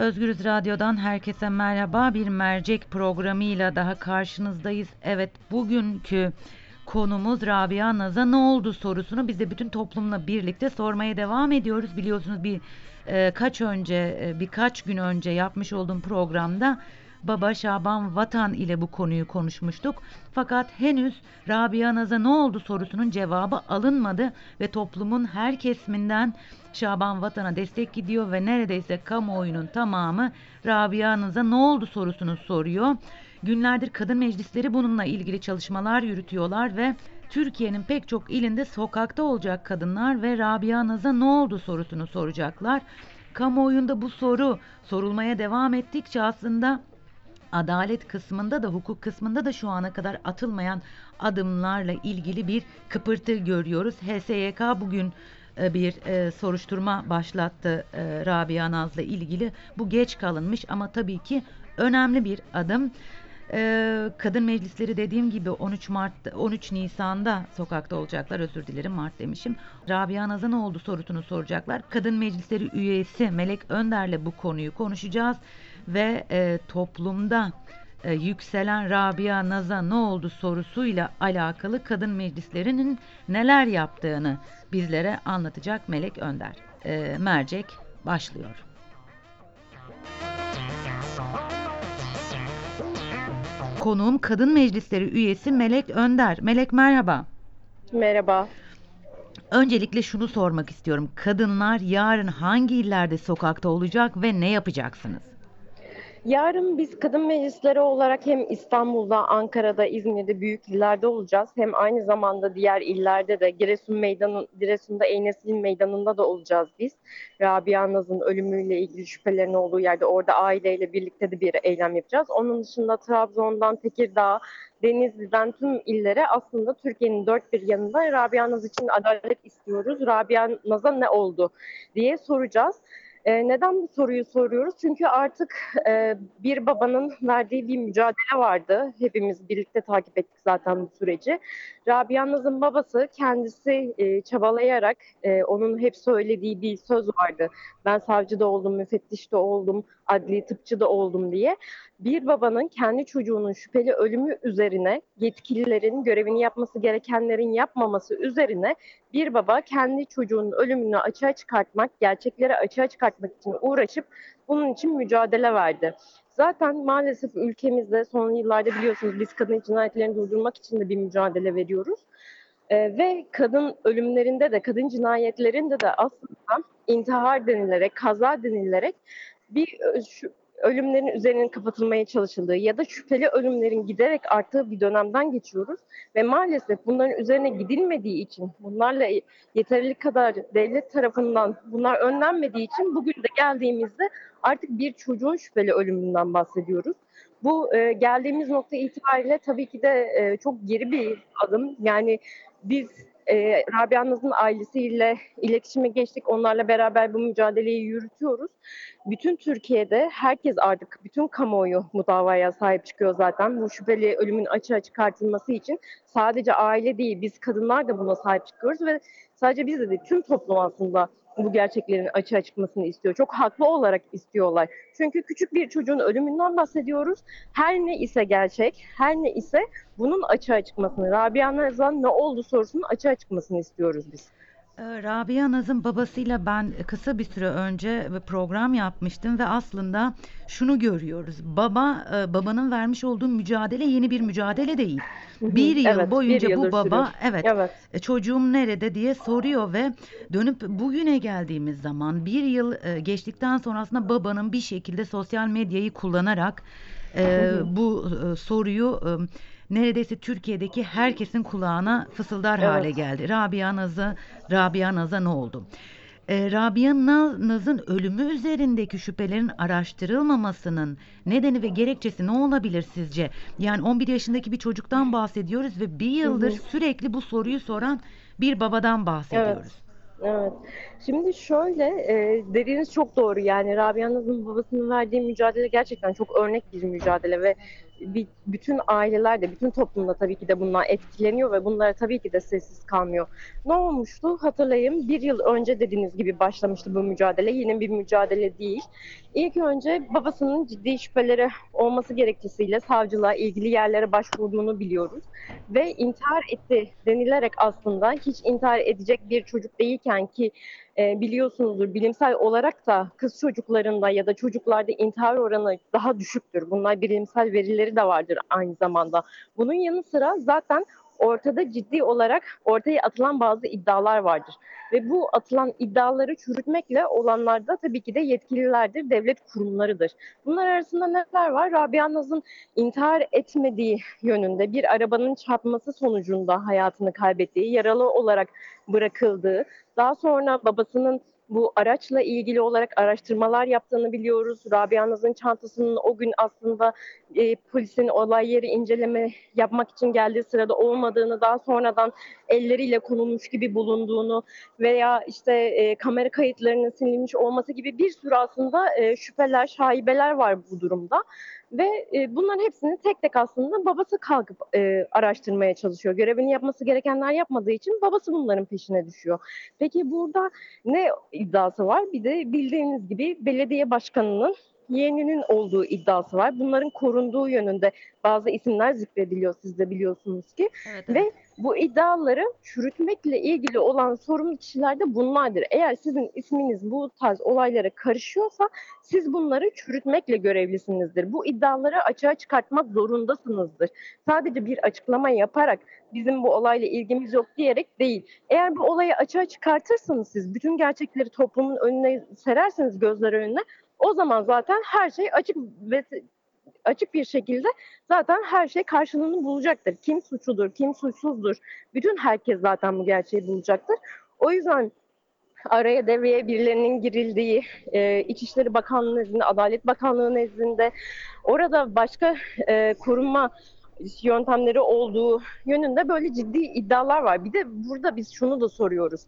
Özgürüz Radyo'dan herkese merhaba. Bir mercek programıyla daha karşınızdayız. Evet bugünkü konumuz Rabia Naz'a ne oldu sorusunu biz de bütün toplumla birlikte sormaya devam ediyoruz. Biliyorsunuz bir e, kaç önce e, birkaç gün önce yapmış olduğum programda Baba Şaban Vatan ile bu konuyu konuşmuştuk. Fakat henüz Rabia Naz'a ne oldu sorusunun cevabı alınmadı ve toplumun her kesiminden Şaban Vatan'a destek gidiyor ve neredeyse kamuoyunun tamamı Rabia Naz'a ne oldu sorusunu soruyor. Günlerdir kadın meclisleri bununla ilgili çalışmalar yürütüyorlar ve Türkiye'nin pek çok ilinde sokakta olacak kadınlar ve Rabia Naz'a ne oldu sorusunu soracaklar. Kamuoyunda bu soru sorulmaya devam ettikçe aslında adalet kısmında da hukuk kısmında da şu ana kadar atılmayan adımlarla ilgili bir kıpırtı görüyoruz. HSYK bugün e, bir e, soruşturma başlattı e, Rabia Naz'la ilgili. Bu geç kalınmış ama tabii ki önemli bir adım. E, kadın meclisleri dediğim gibi 13 Mart 13 Nisan'da sokakta olacaklar. Özür dilerim Mart demişim. Rabia Naz'a ne oldu sorusunu soracaklar. Kadın meclisleri üyesi Melek Önder'le bu konuyu konuşacağız ve e, toplumda e, yükselen Rabia Naz'a ne oldu sorusuyla alakalı kadın meclislerinin neler yaptığını bizlere anlatacak Melek Önder. E, mercek başlıyor. Konuğum kadın meclisleri üyesi Melek Önder. Melek merhaba. Merhaba. Öncelikle şunu sormak istiyorum. Kadınlar yarın hangi illerde sokakta olacak ve ne yapacaksınız? Yarın biz kadın meclisleri olarak hem İstanbul'da, Ankara'da, İzmir'de büyük illerde olacağız. Hem aynı zamanda diğer illerde de Giresun Meydanı, Giresun'da Eynesil Meydanı'nda da olacağız biz. Rabia Naz'ın ölümüyle ilgili şüphelerin olduğu yerde orada aileyle birlikte de bir eylem yapacağız. Onun dışında Trabzon'dan Tekirdağ, Denizli'den tüm illere aslında Türkiye'nin dört bir yanında Rabia Naz için adalet istiyoruz. Rabia Naz'a ne oldu diye soracağız. E, neden bu soruyu soruyoruz? Çünkü artık e, bir babanın verdiği bir mücadele vardı. Hepimiz birlikte takip ettik zaten bu süreci. Rabia Naz'ın babası kendisi e, çabalayarak e, onun hep söylediği bir söz vardı. Ben savcı da oldum, müfettiş de oldum, adli tıpçı da oldum diye. Bir babanın kendi çocuğunun şüpheli ölümü üzerine yetkililerin görevini yapması gerekenlerin yapmaması üzerine bir baba kendi çocuğunun ölümünü açığa çıkartmak, gerçekleri açığa çıkartmak için uğraşıp bunun için mücadele verdi. Zaten maalesef ülkemizde son yıllarda biliyorsunuz biz kadın cinayetlerini durdurmak için de bir mücadele veriyoruz. Ee, ve kadın ölümlerinde de, kadın cinayetlerinde de aslında intihar denilerek, kaza denilerek bir şu, ölümlerin üzerinin kapatılmaya çalışıldığı ya da şüpheli ölümlerin giderek arttığı bir dönemden geçiyoruz ve maalesef bunların üzerine gidilmediği için bunlarla yeterli kadar devlet tarafından bunlar önlenmediği için bugün de geldiğimizde artık bir çocuğun şüpheli ölümünden bahsediyoruz. Bu e, geldiğimiz nokta itibariyle tabii ki de e, çok geri bir adım. Yani biz e, Rabia Naz'ın ailesiyle iletişime geçtik. Onlarla beraber bu mücadeleyi yürütüyoruz. Bütün Türkiye'de herkes artık, bütün kamuoyu bu davaya sahip çıkıyor zaten. Bu şüpheli ölümün açığa çıkartılması için sadece aile değil, biz kadınlar da buna sahip çıkıyoruz ve sadece biz de değil, tüm toplum aslında bu gerçeklerin açığa çıkmasını istiyor. Çok haklı olarak istiyorlar. Çünkü küçük bir çocuğun ölümünden bahsediyoruz. Her ne ise gerçek, her ne ise bunun açığa çıkmasını, Rabia Nazan ne oldu sorusunun açığa çıkmasını istiyoruz biz. Ee, Rabia Naz'ın babasıyla ben kısa bir süre önce program yapmıştım ve aslında şunu görüyoruz. Baba e, babanın vermiş olduğu mücadele yeni bir mücadele değil. Bir yıl Evet, boyunca bir bu baba sürüyor. evet Evet. e, çocuğum nerede diye soruyor ve dönüp bugüne geldiğimiz zaman bir yıl e, geçtikten sonra aslında babanın bir şekilde sosyal medyayı kullanarak e, bu e, soruyu e, neredeyse Türkiye'deki herkesin kulağına fısıldar Evet. hale geldi. Rabia Naz'a Rabia Naz'a ne oldu? E, Rabia Na- Naz'ın ölümü üzerindeki şüphelerin araştırılmamasının nedeni ve gerekçesi ne olabilir sizce? Yani 11 yaşındaki bir çocuktan bahsediyoruz ve bir yıldır sürekli bu soruyu soran bir babadan bahsediyoruz. Evet. Şimdi şöyle, e, dediğiniz çok doğru. Yani Rabia Naz'ın babasının verdiği mücadele gerçekten çok örnek bir mücadele ve bütün aileler de, bütün toplumda tabii ki de bundan etkileniyor ve bunlara tabii ki de sessiz kalmıyor. Ne olmuştu? Hatırlayın bir yıl önce dediğiniz gibi başlamıştı bu mücadele. Yeni bir mücadele değil. İlk önce babasının ciddi şüpheleri olması gerekçesiyle savcılığa ilgili yerlere başvurduğunu biliyoruz. Ve intihar etti denilerek aslında hiç intihar edecek bir çocuk değilken ki e, biliyorsunuzdur bilimsel olarak da kız çocuklarında ya da çocuklarda intihar oranı daha düşüktür. Bunlar bilimsel verileri de vardır aynı zamanda. Bunun yanı sıra zaten ortada ciddi olarak ortaya atılan bazı iddialar vardır. Ve bu atılan iddiaları çürütmekle olanlarda tabii ki de yetkililerdir, devlet kurumlarıdır. Bunlar arasında neler var? Rabia Naz'ın intihar etmediği yönünde bir arabanın çarpması sonucunda hayatını kaybettiği, yaralı olarak bırakıldığı, daha sonra babasının bu araçla ilgili olarak araştırmalar yaptığını biliyoruz. Rabia Naz'ın çantasının o gün aslında e, polisin olay yeri inceleme yapmak için geldiği sırada olmadığını, daha sonradan elleriyle konulmuş gibi bulunduğunu veya işte e, kamera kayıtlarının silinmiş olması gibi bir sürü aslında e, şüpheler, şaibeler var bu durumda. Ve e, bunların hepsini tek tek aslında babası kalkıp e, araştırmaya çalışıyor. Görevini yapması gerekenler yapmadığı için babası bunların peşine düşüyor. Peki burada ne iddiası var? Bir de bildiğiniz gibi belediye başkanının yeğeninin olduğu iddiası var. Bunların korunduğu yönünde bazı isimler zikrediliyor siz de biliyorsunuz ki. Evet, Ve evet. bu iddiaları çürütmekle ilgili olan sorumlu kişiler de bunlardır. Eğer sizin isminiz bu tarz olaylara karışıyorsa siz bunları çürütmekle görevlisinizdir. Bu iddiaları açığa çıkartmak zorundasınızdır. Sadece bir açıklama yaparak bizim bu olayla ilgimiz yok diyerek değil. Eğer bu olayı açığa çıkartırsanız siz bütün gerçekleri toplumun önüne sererseniz gözler önüne o zaman zaten her şey açık ve açık bir şekilde zaten her şey karşılığını bulacaktır. Kim suçludur, kim suçsuzdur. Bütün herkes zaten bu gerçeği bulacaktır. O yüzden araya devreye birilerinin girildiği, e, İçişleri Bakanlığı nezdinde, Adalet Bakanlığı nezdinde orada başka e, korunma yöntemleri olduğu yönünde böyle ciddi iddialar var. Bir de burada biz şunu da soruyoruz.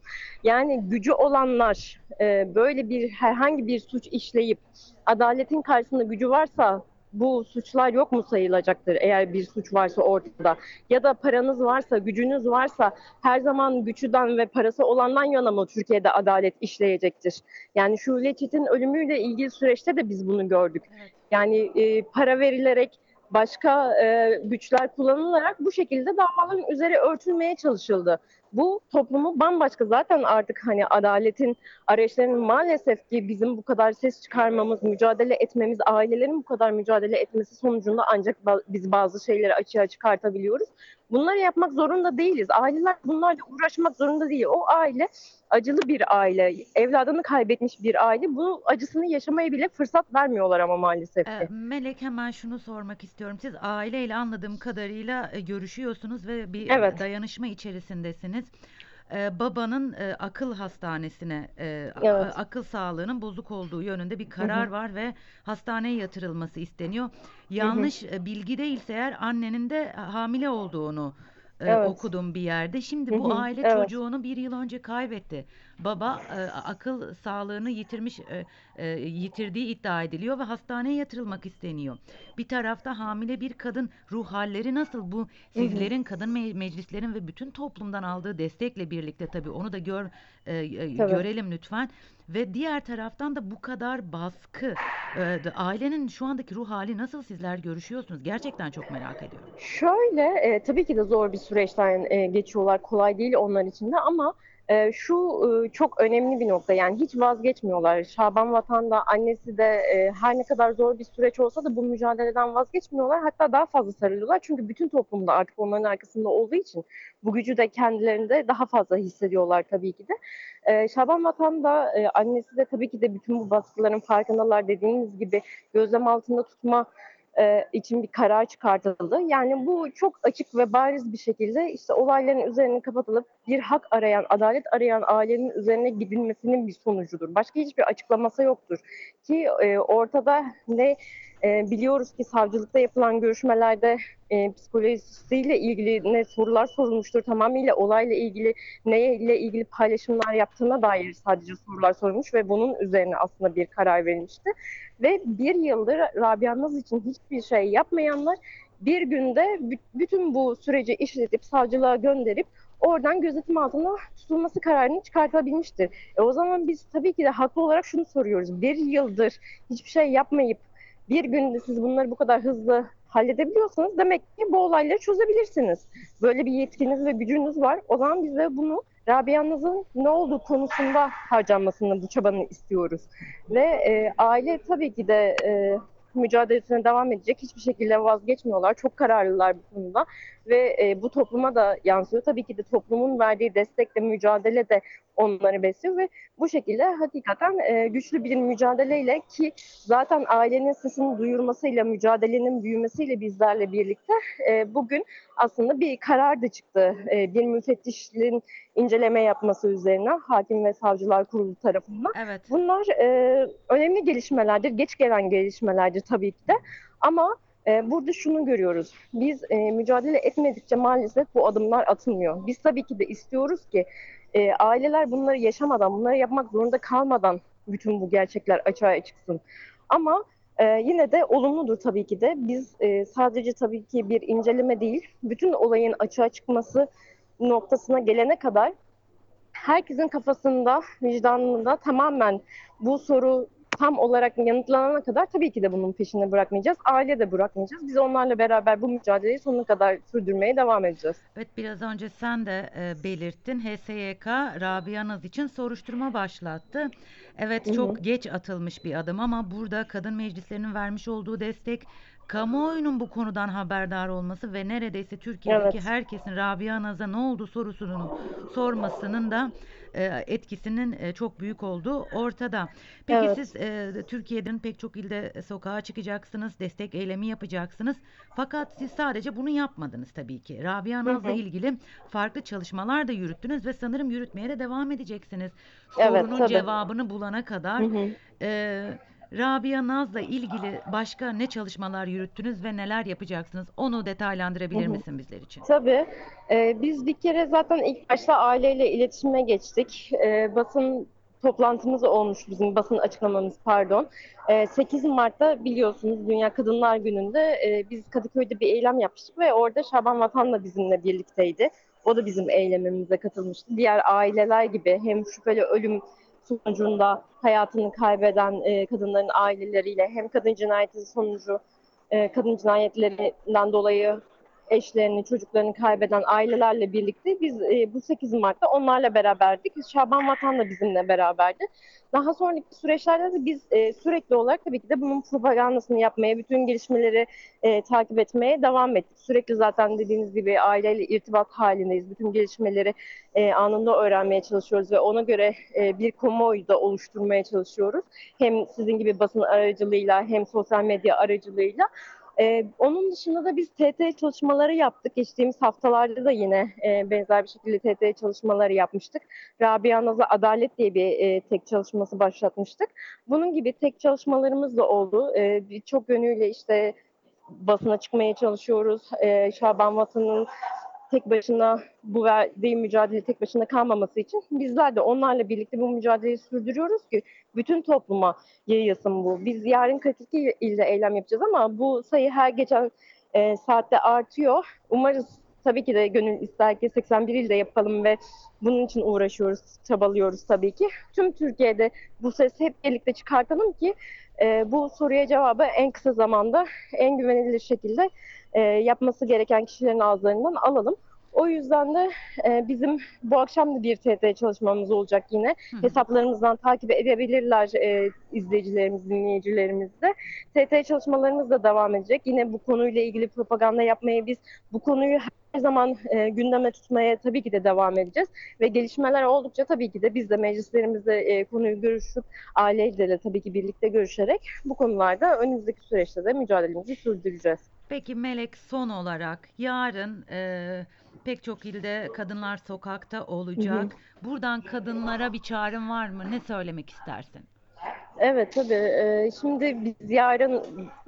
Yani gücü olanlar e, böyle bir herhangi bir suç işleyip adaletin karşısında gücü varsa bu suçlar yok mu sayılacaktır eğer bir suç varsa ortada? Ya da paranız varsa, gücünüz varsa her zaman güçlüden ve parası olandan yana mı Türkiye'de adalet işleyecektir? Yani Şule Çetin ölümüyle ilgili süreçte de biz bunu gördük. Yani e, para verilerek başka e, güçler kullanılarak bu şekilde davaların üzeri örtülmeye çalışıldı. Bu toplumu bambaşka zaten artık hani adaletin arayışlarının maalesef ki bizim bu kadar ses çıkarmamız, mücadele etmemiz, ailelerin bu kadar mücadele etmesi sonucunda ancak biz bazı şeyleri açığa çıkartabiliyoruz. Bunları yapmak zorunda değiliz. Aileler bunlarla uğraşmak zorunda değil. O aile acılı bir aile, evladını kaybetmiş bir aile. Bu acısını yaşamaya bile fırsat vermiyorlar ama maalesef Ee, ki. Melek hemen şunu sormak istiyorum. Siz aileyle anladığım kadarıyla e, görüşüyorsunuz ve bir Evet. dayanışma içerisindesiniz. Ee, babanın e, akıl hastanesine, e, Evet. akıl sağlığının bozuk olduğu yönünde bir karar var ve hastaneye yatırılması isteniyor. Yanlış e, bilgi değilse eğer annenin de hamile olduğunu e, Evet. okudum bir yerde. Şimdi Hı bu hı, aile evet. çocuğunu bir yıl önce kaybetti. Baba e, akıl sağlığını yitirmiş, e, e, yitirdiği iddia ediliyor ve hastaneye yatırılmak isteniyor. Bir tarafta hamile bir kadın ruh halleri nasıl? Bu sizlerin, kadın me- meclislerin ve bütün toplumdan aldığı destekle birlikte tabii onu da gör e, e, Tabii. görelim lütfen. Ve diğer taraftan da bu kadar baskı. E, ailenin şu andaki ruh hali nasıl sizler görüşüyorsunuz? Gerçekten çok merak ediyorum. Şöyle, e, tabii ki de zor bir süreçten e, geçiyorlar. Kolay değil onlar için de ama e, şu e, çok önemli bir nokta. Yani hiç vazgeçmiyorlar. Şaban Vatan da annesi de e, her ne kadar zor bir süreç olsa da bu mücadeleden vazgeçmiyorlar. Hatta daha fazla sarılıyorlar. Çünkü bütün toplumda artık onların arkasında olduğu için bu gücü de kendilerinde daha fazla hissediyorlar tabii ki de. E, Şaban Vatan da e, annesi de tabii ki de bütün bu baskıların farkındalar. Dediğiniz gibi gözlem altında tutma e, için bir karar çıkartıldı. Yani bu çok açık ve bariz bir şekilde işte olayların üzerine kapatılıp bir hak arayan, adalet arayan ailenin üzerine gidilmesinin bir sonucudur. Başka hiçbir açıklaması yoktur. Ki e, ortada ne e, biliyoruz ki savcılıkta yapılan görüşmelerde e, psikolojisiyle ilgili ne sorular sorulmuştur. Tamamıyla olayla ilgili neyle ilgili paylaşımlar yaptığına dair sadece sorular sorulmuş ve bunun üzerine aslında bir karar verilmişti. Ve bir yıldır Rabia Naz için hiçbir şey yapmayanlar bir günde bü- bütün bu süreci işletip savcılığa gönderip oradan gözetim altında tutulması kararını çıkartabilmiştir. E o zaman biz tabii ki de haklı olarak şunu soruyoruz. Bir yıldır hiçbir şey yapmayıp bir günde siz bunları bu kadar hızlı halledebiliyorsanız demek ki bu olayları çözebilirsiniz. Böyle bir yetkiniz ve gücünüz var. O zaman biz de bunu Rabia'nızın ne olduğu konusunda harcanmasını bu çabanın istiyoruz. Ve e, aile tabii ki de e, mücadelesine devam edecek. Hiçbir şekilde vazgeçmiyorlar. Çok kararlılar bu konuda. Ve e, bu topluma da yansıyor. Tabii ki de toplumun verdiği destekle mücadele de onları besliyor ve bu şekilde hakikaten e, güçlü bir mücadeleyle ki zaten ailenin sesini duyurmasıyla, mücadelenin büyümesiyle bizlerle birlikte e, bugün aslında bir karar da çıktı. E, bir müfettişliğin inceleme yapması üzerine Hakim ve Savcılar Kurulu tarafından. Evet. Bunlar e, önemli gelişmelerdir, geç gelen gelişmelerdir tabii ki de. Ama burada şunu görüyoruz. Biz e, mücadele etmedikçe maalesef bu adımlar atılmıyor. Biz tabii ki de istiyoruz ki e, aileler bunları yaşamadan, bunları yapmak zorunda kalmadan bütün bu gerçekler açığa çıksın. Ama e, yine de olumludur tabii ki de. Biz e, sadece tabii ki bir inceleme değil, bütün olayın açığa çıkması noktasına gelene kadar herkesin kafasında, vicdanında tamamen bu soru tam olarak yanıtlanana kadar tabii ki de bunun peşini bırakmayacağız. Aile de bırakmayacağız. Biz onlarla beraber bu mücadeleyi sonuna kadar sürdürmeye devam edeceğiz. Evet biraz önce sen de e, belirttin. HSYK Rabia Naz için soruşturma başlattı. Evet çok geç atılmış bir adım ama burada kadın meclislerinin vermiş olduğu destek, kamuoyunun bu konudan haberdar olması ve neredeyse Türkiye'deki Evet. herkesin Rabia Naz'a ne oldu sorusunu sormasının da e, etkisinin e, çok büyük olduğu ortada. Peki Evet. siz e, Türkiye'nin pek çok ilde sokağa çıkacaksınız, destek eylemi yapacaksınız. Fakat siz sadece bunu yapmadınız tabii ki. Rabia Naz'la ilgili farklı çalışmalar da yürüttünüz ve sanırım yürütmeye de devam edeceksiniz. Evet, Sorunun tabii. cevabını bulana kadar. Hı hı. Ee, Rabia Naz'la ilgili başka ne çalışmalar yürüttünüz ve neler yapacaksınız? Onu detaylandırabilir misin bizler için? Tabii. Ee, biz bir kere zaten ilk başta aileyle iletişime geçtik. Ee, basın toplantımız olmuş bizim basın açıklamamız pardon. Ee, 8 Mart'ta biliyorsunuz Dünya Kadınlar Günü'nde e, biz Kadıköy'de bir eylem yapmıştık ve orada Şaban Vatan da bizimle birlikteydi. O da bizim eylemimize katılmıştı. Diğer aileler gibi hem şüpheli ölüm sonucunda hayatını kaybeden e, kadınların aileleriyle hem kadın cinayeti sonucu e, kadın cinayetlerinden dolayı eşlerini, çocuklarını kaybeden ailelerle birlikte biz e, bu 8 Mart'ta onlarla beraberdik. Şaban Vatan da bizimle beraberdi. Daha sonraki süreçlerde de biz e, sürekli olarak tabii ki de bunun propagandasını yapmaya, bütün gelişmeleri e, takip etmeye devam ettik. Sürekli zaten dediğiniz gibi aileyle irtibat halindeyiz. Bütün gelişmeleri e, anında öğrenmeye çalışıyoruz ve ona göre e, bir kamuoyu da oluşturmaya çalışıyoruz. Hem sizin gibi basın aracılığıyla hem sosyal medya aracılığıyla. Ee, onun dışında da biz TT çalışmaları yaptık. Geçtiğimiz haftalarda da yine e, benzer bir şekilde TT çalışmaları yapmıştık. Rabia Naz'a Adalet diye bir e, tek çalışması başlatmıştık. Bunun gibi tek çalışmalarımız da oldu. E, Birçok yönüyle işte basına çıkmaya çalışıyoruz. E, Şaban Vatan'ın tek başına bu verdiği mücadele tek başına kalmaması için bizler de onlarla birlikte bu mücadeleyi sürdürüyoruz ki bütün topluma yayılsın bu. Biz yarın 42 ilde eylem yapacağız ama bu sayı her geçen e, saatte artıyor. Umarız tabii ki de gönül ister ki 81 ilde yapalım ve bunun için uğraşıyoruz, çabalıyoruz tabii ki. Tüm Türkiye'de bu sesi hep birlikte çıkartalım ki e, bu soruya cevabı en kısa zamanda en güvenilir şekilde e, yapması gereken kişilerin ağızlarından alalım. O yüzden de e, bizim bu akşam da bir TT çalışmamız olacak yine. Hı hı. Hesaplarımızdan takip edebilirler e, izleyicilerimiz, dinleyicilerimiz de. TT çalışmalarımız da devam edecek. Yine bu konuyla ilgili propaganda yapmaya biz bu konuyu her zaman e, gündeme tutmaya tabii ki de devam edeceğiz. Ve gelişmeler oldukça tabii ki de biz de meclislerimizde e, konuyu görüşüp aileyle de tabii ki birlikte görüşerek bu konularda önümüzdeki süreçte de mücadelemizi sürdüreceğiz. Peki Melek son olarak yarın e, pek çok ilde kadınlar sokakta olacak. Buradan kadınlara bir çağrın var mı? Ne söylemek istersin? Evet tabii. Ee, şimdi biz yarın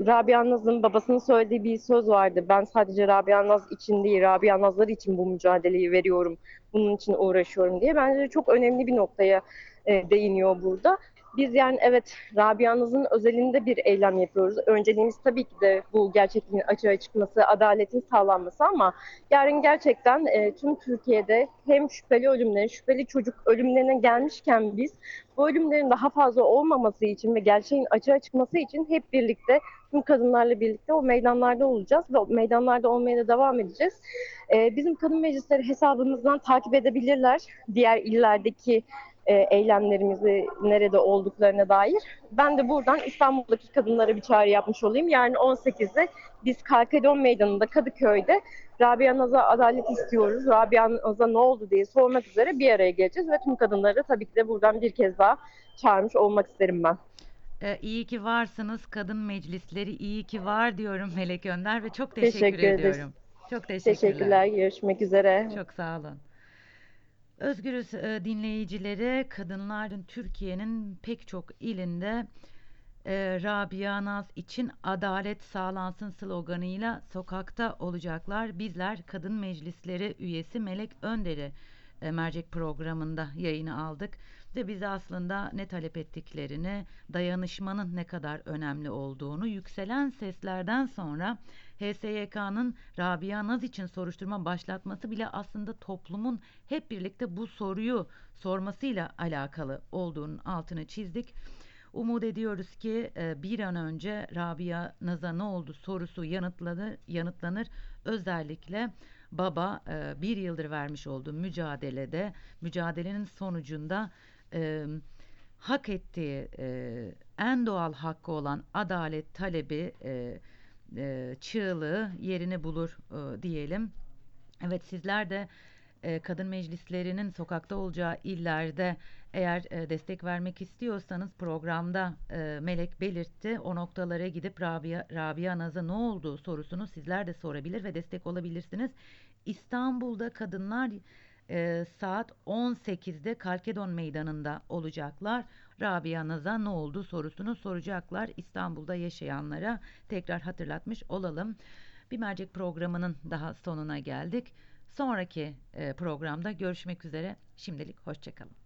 Rabia Naz'ın babasının söylediği bir söz vardı. Ben sadece Rabia Naz için değil, Rabia Nazlar için bu mücadeleyi veriyorum. Bunun için uğraşıyorum diye. Bence çok önemli bir noktaya e, değiniyor burada. Biz yani evet Rabia'nızın özelinde bir eylem yapıyoruz. Önceliğimiz tabii ki de bu gerçekliğin açığa çıkması, adaletin sağlanması ama yarın gerçekten e, tüm Türkiye'de hem şüpheli ölümlerin, şüpheli çocuk ölümlerine gelmişken biz bu ölümlerin daha fazla olmaması için ve gerçeğin açığa çıkması için hep birlikte tüm kadınlarla birlikte o meydanlarda olacağız ve o meydanlarda olmaya da devam edeceğiz. E, bizim kadın meclisleri hesabımızdan takip edebilirler diğer illerdeki e, eylemlerimizi nerede olduklarına dair. Ben de buradan İstanbul'daki kadınlara bir çağrı yapmış olayım. Yarın 18'de biz Kalkedon Meydanı'nda Kadıköy'de Rabia Naz'a adalet istiyoruz. Rabia Naz'a ne oldu diye sormak üzere bir araya geleceğiz ve tüm kadınları tabii ki de buradan bir kez daha çağırmış olmak isterim ben. Ee, iyi ki varsınız kadın meclisleri iyi ki var diyorum Melek Önder ve çok teşekkür, Teşekkür ederiz. ediyorum. Çok teşekkürler. Teşekkürler. Görüşmek üzere. Çok sağ olun. Özgürüz e, dinleyicileri, kadınların Türkiye'nin pek çok ilinde e, Rabia Naz için adalet sağlansın sloganıyla sokakta olacaklar. Bizler Kadın Meclisleri üyesi Melek Önder'i e, mercek programında yayını aldık ve bize aslında ne talep ettiklerini, dayanışmanın ne kadar önemli olduğunu, yükselen seslerden sonra HSYK'nın Rabia Naz için soruşturma başlatması bile aslında toplumun hep birlikte bu soruyu sormasıyla alakalı olduğunun altını çizdik. Umut ediyoruz ki e, bir an önce Rabia Naz'a ne oldu sorusu yanıtlanır, yanıtlanır. Özellikle baba e, bir yıldır vermiş olduğu mücadelede, mücadelenin sonucunda e, hak ettiği e, en doğal hakkı olan adalet talebi e, e, çığlığı yerini bulur e, diyelim. Evet sizler de e, kadın meclislerinin sokakta olacağı illerde eğer e, destek vermek istiyorsanız programda e, Melek belirtti. O noktalara gidip Rabia, Rabia Naz'a ne oldu sorusunu sizler de sorabilir ve destek olabilirsiniz. İstanbul'da kadınlar e, saat 18'de Kalkedon Meydanı'nda olacaklar. Rabia Naz'a ne oldu sorusunu soracaklar. İstanbul'da yaşayanlara tekrar hatırlatmış olalım. Bir mercek programının daha sonuna geldik. Sonraki programda görüşmek üzere. Şimdilik hoşçakalın.